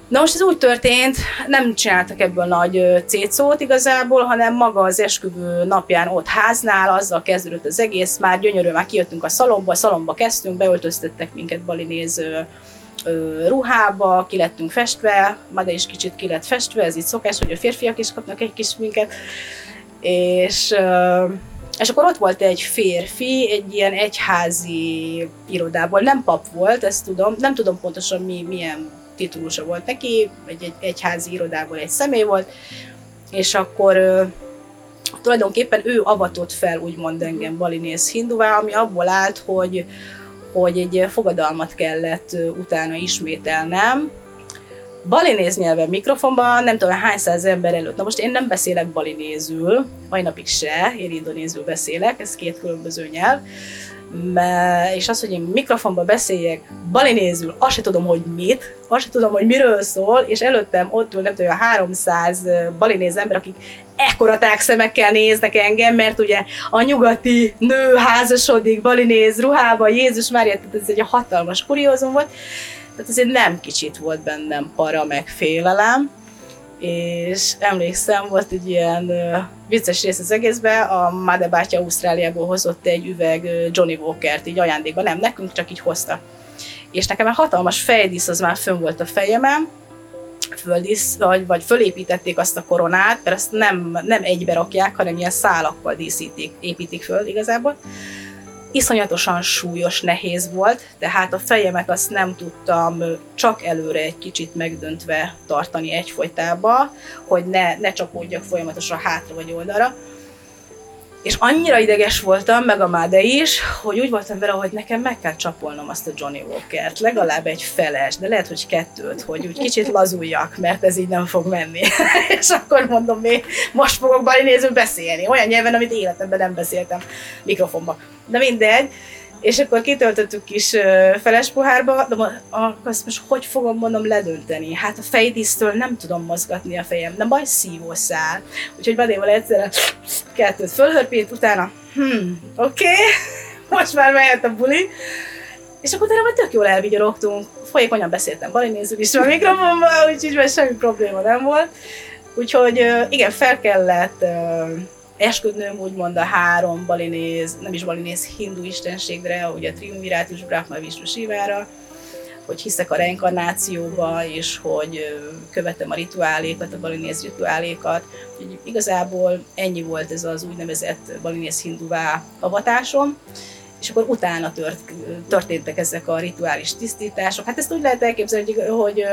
Na most ez úgy történt, nem csináltak ebből nagy cécót igazából, hanem maga az esküvő napján ott háznál, azzal kezdődött az egész, már gyönyörű, már kijöttünk a szalomba, a szalomba kezdtünk, beöltöztettek minket balinéz ruhába, ki lettünk festve, de is kicsit ki lett festve, ez így szokás, hogy a férfiak is kapnak egy kis minket, és és akkor ott volt egy férfi, egy ilyen egyházi irodából, nem pap volt, ezt tudom, nem tudom pontosan mi, milyen titulusa volt neki, egy, egy egyházi irodából egy személy volt, és akkor tulajdonképpen ő avatott fel, úgymond engem balinész hinduvá, ami abból állt, hogy, hogy egy fogadalmat kellett utána ismételnem, balinéz nyelven mikrofonban, nem tudom hány száz ember előtt. Na most én nem beszélek balinézül, mai napig se, én indonézül beszélek, ez két különböző nyelv. És az, hogy én mikrofonba beszéljek balinézül, azt se tudom, hogy mit, azt se tudom, hogy miről szól, és előttem ott ül, nem tudom, 300 balinéz ember, akik ekkora szemekkel néznek engem, mert ugye a nyugati nő házasodik balinéz ruhába, Jézus Mária, tehát ez egy hatalmas kuriózum volt. Tehát azért nem kicsit volt bennem para, meg félelem, és emlékszem, volt egy ilyen vicces rész az egészben, a Made bátya Ausztráliából hozott egy üveg Johnny Walker-t így ajándékba, nem nekünk, csak így hozta. És nekem egy hatalmas fejdísz az már fönn volt a fejemen, földísz, vagy, vagy fölépítették azt a koronát, mert azt nem, nem egybe rakják, hanem ilyen szálakkal díszítik, építik föl igazából iszonyatosan súlyos, nehéz volt, tehát a fejemet azt nem tudtam csak előre egy kicsit megdöntve tartani egyfolytába, hogy ne, ne csapódjak folyamatosan hátra vagy oldalra. És annyira ideges voltam, meg a Máde is, hogy úgy voltam vele, hogy nekem meg kell csapolnom azt a Johnny Walker-t, legalább egy feles, de lehet, hogy kettőt, hogy úgy kicsit lazuljak, mert ez így nem fog menni. (laughs) és akkor mondom, még most fogok balinéző beszélni, olyan nyelven, amit életemben nem beszéltem mikrofonba. De mindegy. És akkor kitöltöttük kis feles pohárba, de azt most hogy fogom mondom ledönteni? Hát a fejdísztől nem tudom mozgatni a fejem, de baj szívószál. Úgyhogy Badéval egyszerre kettőt fölhörpint, utána, hm, oké, okay. (laughs) most már mehet a buli. És akkor utána majd tök jól elvigyorogtunk, folyékonyan beszéltem balinézünk is a mikrofonba, úgyhogy már semmi probléma nem volt. Úgyhogy igen, fel kellett esküdnőm úgymond a három balinéz, nem is balinéz hindu istenségre, ugye triumvirátus Brahma Vishnu Sivára, hogy hiszek a reinkarnációba, és hogy követem a rituálékat, a balinéz rituálékat. Úgyhogy igazából ennyi volt ez az úgynevezett balinéz hinduvá avatásom, és akkor utána tört, történtek ezek a rituális tisztítások. Hát ezt úgy lehet elképzelni, hogy, hogy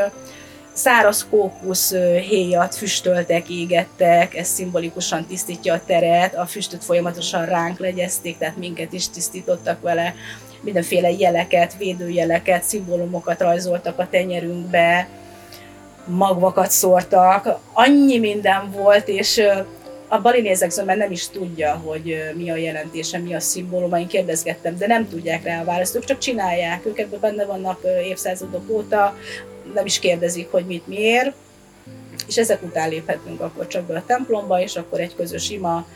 száraz kókusz héjat füstöltek, égettek, ez szimbolikusan tisztítja a teret, a füstöt folyamatosan ránk legyezték, tehát minket is tisztítottak vele, mindenféle jeleket, védőjeleket, szimbólumokat rajzoltak a tenyerünkbe, magvakat szórtak, annyi minden volt, és a balinézek zömmel nem is tudja, hogy mi a jelentése, mi a szimbóluma. Én kérdezgettem, de nem tudják rá a választ, ők csak csinálják, ők ebben benne vannak évszázadok óta, nem is kérdezik, hogy mit miért, és ezek után léphetünk akkor csak be a templomba, és akkor egy közös ima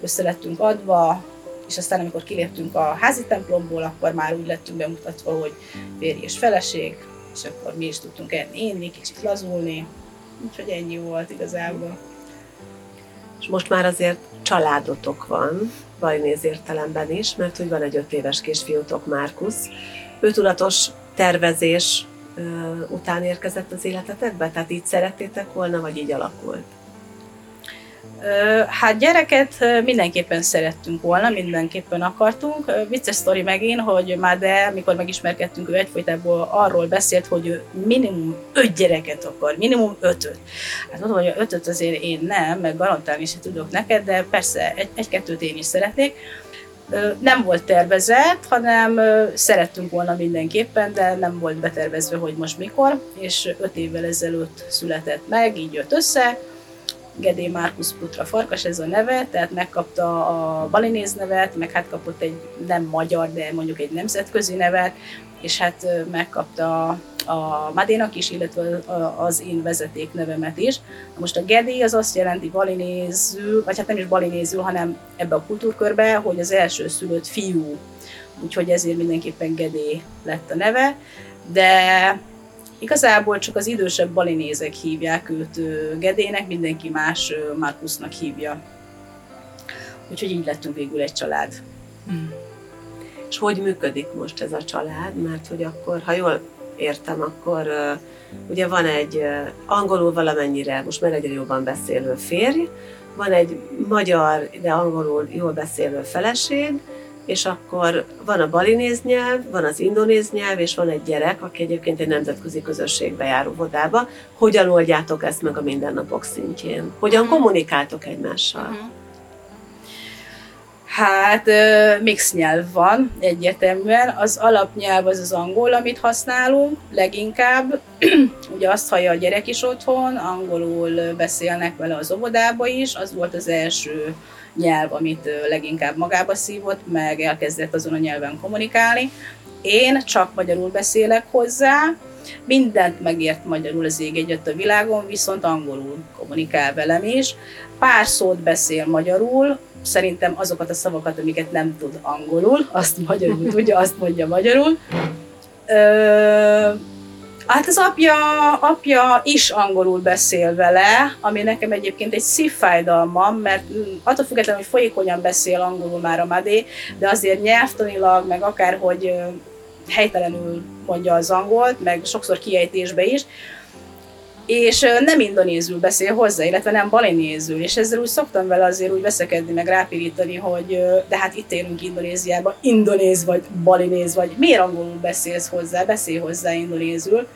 össze lettünk adva, és aztán amikor kiléptünk a házi templomból, akkor már úgy lettünk bemutatva, hogy férj és feleség, és akkor mi is tudtunk enni, inni, kicsit lazulni, úgyhogy ennyi volt igazából. És most már azért családotok van, bajnéz értelemben is, mert hogy van egy öt éves kisfiútok, Márkusz. Ő tudatos tervezés után érkezett az életetekbe? Tehát így szerettétek volna, vagy így alakult? Hát gyereket mindenképpen szerettünk volna, mindenképpen akartunk. Vicces sztori megint, hogy már de, mikor megismerkedtünk, ő egyfolytában arról beszélt, hogy ő minimum öt gyereket akar, minimum ötöt. Hát mondom, hogy ötöt azért én nem, meg garantálni se tudok neked, de persze egy, egy-kettőt én is szeretnék nem volt tervezett, hanem szerettünk volna mindenképpen, de nem volt betervezve, hogy most mikor, és öt évvel ezelőtt született meg, így jött össze. Gedé Márkusz Putra Farkas ez a neve, tehát megkapta a balinéz nevet, meg hát kapott egy nem magyar, de mondjuk egy nemzetközi nevet, és hát megkapta a Madénak is, illetve az én vezeték nevemet is. Most a Gedi az azt jelenti balinézül, vagy hát nem is balinézül, hanem ebbe a kultúrkörbe, hogy az első szülött fiú. Úgyhogy ezért mindenképpen Gedé lett a neve, de igazából csak az idősebb balinézek hívják őt Gedének, mindenki más Markusnak hívja. Úgyhogy így lettünk végül egy család. Hmm. És hogy működik most ez a család? Mert hogy akkor, ha jól értem, akkor ugye van egy angolul valamennyire, most már egyre jobban beszélő férj, van egy magyar, de angolul jól beszélő feleség, és akkor van a balinéz nyelv, van az indonéz nyelv, és van egy gyerek, aki egyébként egy nemzetközi közösségbe jár óvodába. Hogyan oldjátok ezt meg a mindennapok szintjén? Hogyan mhm. kommunikáltok egymással? Uh-huh. Hát mix nyelv van egyértelműen. Az alapnyelv az az angol, amit használunk leginkább. (clears throat) Ugye azt hallja a gyerek is otthon, angolul beszélnek vele az óvodába is. Az volt az első nyelv, amit leginkább magába szívott, meg elkezdett azon a nyelven kommunikálni. Én csak magyarul beszélek hozzá, mindent megért magyarul az ég egyet a világon, viszont angolul kommunikál velem is. Pár szót beszél magyarul, szerintem azokat a szavakat, amiket nem tud angolul, azt magyarul tudja, azt mondja magyarul. Ö, hát az apja, apja is angolul beszél vele, ami nekem egyébként egy szívfájdalmam, mert attól függetlenül, hogy folyékonyan beszél angolul már a Madé, de azért nyelvtanilag, meg akárhogy helytelenül mondja az angolt, meg sokszor kiejtésbe is, és nem indonézül beszél hozzá, illetve nem balinézül, és ezzel úgy szoktam vele azért úgy veszekedni, meg rápirítani, hogy de hát itt élünk Indonéziában, indonéz vagy balinéz vagy, miért angolul beszélsz hozzá, beszél hozzá indonézül.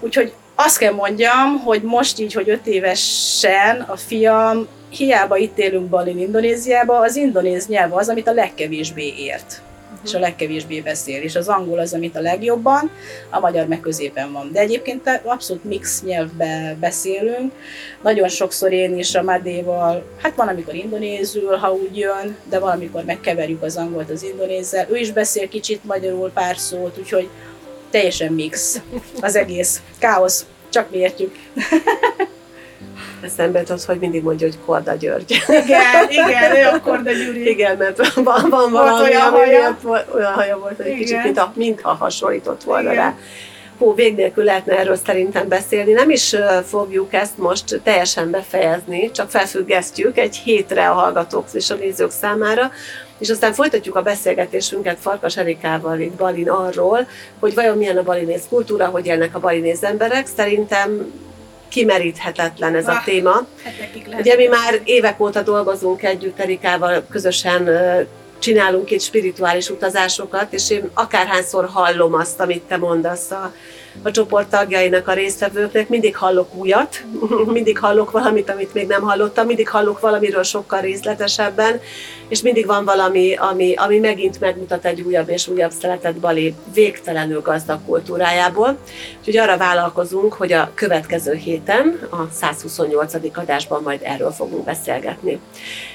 Úgyhogy azt kell mondjam, hogy most így, hogy öt évesen a fiam, hiába itt élünk Balin Indonéziában, az indonéz nyelv az, amit a legkevésbé ért és a legkevésbé beszél, és az angol az, amit a legjobban, a magyar meg középen van. De egyébként abszolút mix nyelvbe beszélünk. Nagyon sokszor én is a Madéval, hát van, amikor indonézül, ha úgy jön, de van, amikor megkeverjük az angolt az indonézzel. Ő is beszél kicsit magyarul pár szót, úgyhogy teljesen mix az egész. Káosz, csak mi értjük. (laughs) eszembe jutott, hogy mindig mondja, hogy Korda György. Igen, igen, ő a (laughs) Korda Gyuri. Igen, mert van, van valami, olyan haja. olyan haja volt, hogy egy kicsit, mintha, mintha hasonlított volna igen. rá. Hú, vég nélkül lehetne erről szerintem beszélni. Nem is fogjuk ezt most teljesen befejezni, csak felfüggesztjük egy hétre a hallgatók és a nézők számára, és aztán folytatjuk a beszélgetésünket Farkas Erikával itt Balin arról, hogy vajon milyen a balinész kultúra, hogy élnek a balinész emberek. Szerintem kimeríthetetlen ez a téma. Ugye mi már évek óta dolgozunk együtt Erikával, közösen csinálunk itt spirituális utazásokat, és én akárhányszor hallom azt, amit te mondasz a, a csoport tagjainak, a résztvevőknek, mindig hallok újat, (laughs) mindig hallok valamit, amit még nem hallottam, mindig hallok valamiről sokkal részletesebben, és mindig van valami, ami, ami megint megmutat egy újabb és újabb szeretet Bali végtelenül gazdag kultúrájából. Úgyhogy arra vállalkozunk, hogy a következő héten, a 128. adásban majd erről fogunk beszélgetni.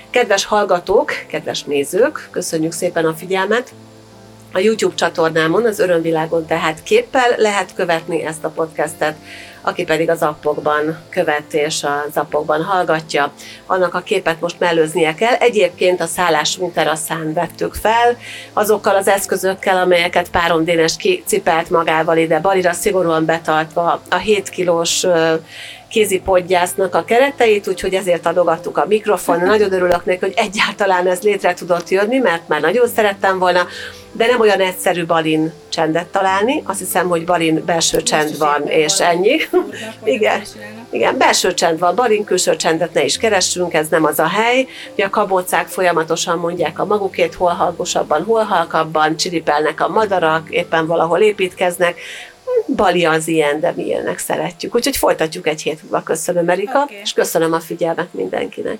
Kedves hallgatók, kedves nézők, köszönjük szépen a figyelmet! A YouTube csatornámon, az Örömvilágon tehát képpel lehet követni ezt a podcastet, aki pedig az appokban követi és az appokban hallgatja, annak a képet most mellőznie kell. Egyébként a szállásunk teraszán vettük fel, azokkal az eszközökkel, amelyeket Páron Dénes kicipelt magával ide, balira szigorúan betartva a 7 kilós kézipodgyásznak a kereteit, úgyhogy ezért adogattuk a mikrofon. Nagyon örülök neki, hogy egyáltalán ez létre tudott jönni, mert már nagyon szerettem volna, de nem olyan egyszerű balin csendet találni. Azt hiszem, hogy balin belső csend van, és ennyi. Igen. Igen, belső csend van, balin külső csendet ne is keressünk, ez nem az a hely. Ugye a kabócák folyamatosan mondják a magukét, hol halkosabban, hol halkabban, csiripelnek a madarak, éppen valahol építkeznek. Bali az ilyen, de mi ilyenek szeretjük. Úgyhogy folytatjuk egy hét múlva. Köszönöm, Erika, okay. és köszönöm a figyelmet mindenkinek.